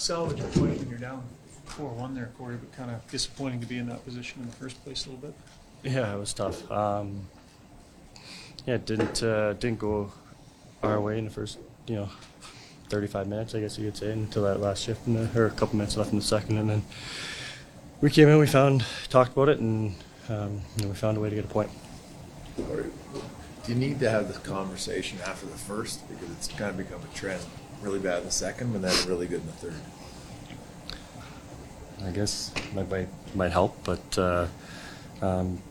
salvage a point when you're down four one there, Corey, but kind of disappointing to be in that position in the first place a little bit. Yeah, it was tough. Um, yeah, it didn't uh, didn't go our way in the first, you know, 35 minutes, I guess you could say, until that last shift, in the, or a couple minutes left in the second, and then we came in, we found, talked about it, and um, you know, we found a way to get a point. Or do you need to have this conversation after the first because it's kind of become a trend? Really bad in the second, but then really good in the third. I guess might might, might help, but uh, um,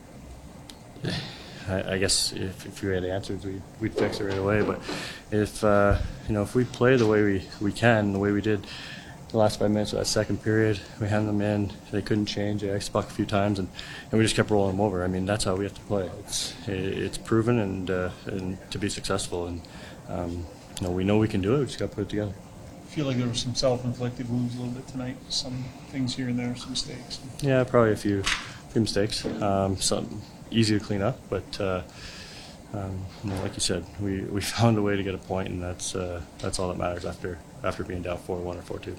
I, I guess if, if we had answers, we'd, we'd fix it right away. But if uh, you know if we play the way we, we can, the way we did the last five minutes of that second period, we had them in. They couldn't change. They a few times, and, and we just kept rolling them over. I mean, that's how we have to play. It's it's proven and uh, and to be successful, and um, you know we know we can do it. We just got to put it together. I feel like there was some self-inflicted wounds a little bit tonight, some things here and there, some mistakes. Yeah, probably a few, few mistakes. Um, some easy to clean up, but uh, um, you know, like you said, we, we found a way to get a point, and that's uh, that's all that matters after after being down four one or four two.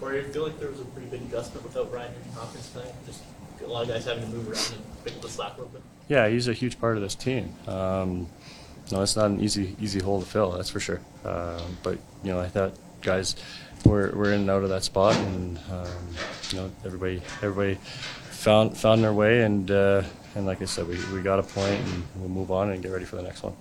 Corey, I feel like there was a pretty big adjustment without Ryan Nugent Hopkins tonight. Just a lot of guys having to move around and pick up the slack a little bit. Yeah, he's a huge part of this team. Um, no, it's not an easy easy hole to fill, that's for sure. Uh, but you know, I thought guys were, were in and out of that spot, and um, you know, everybody everybody found found their way, and uh, and like I said, we, we got a point, and we'll move on and get ready for the next one.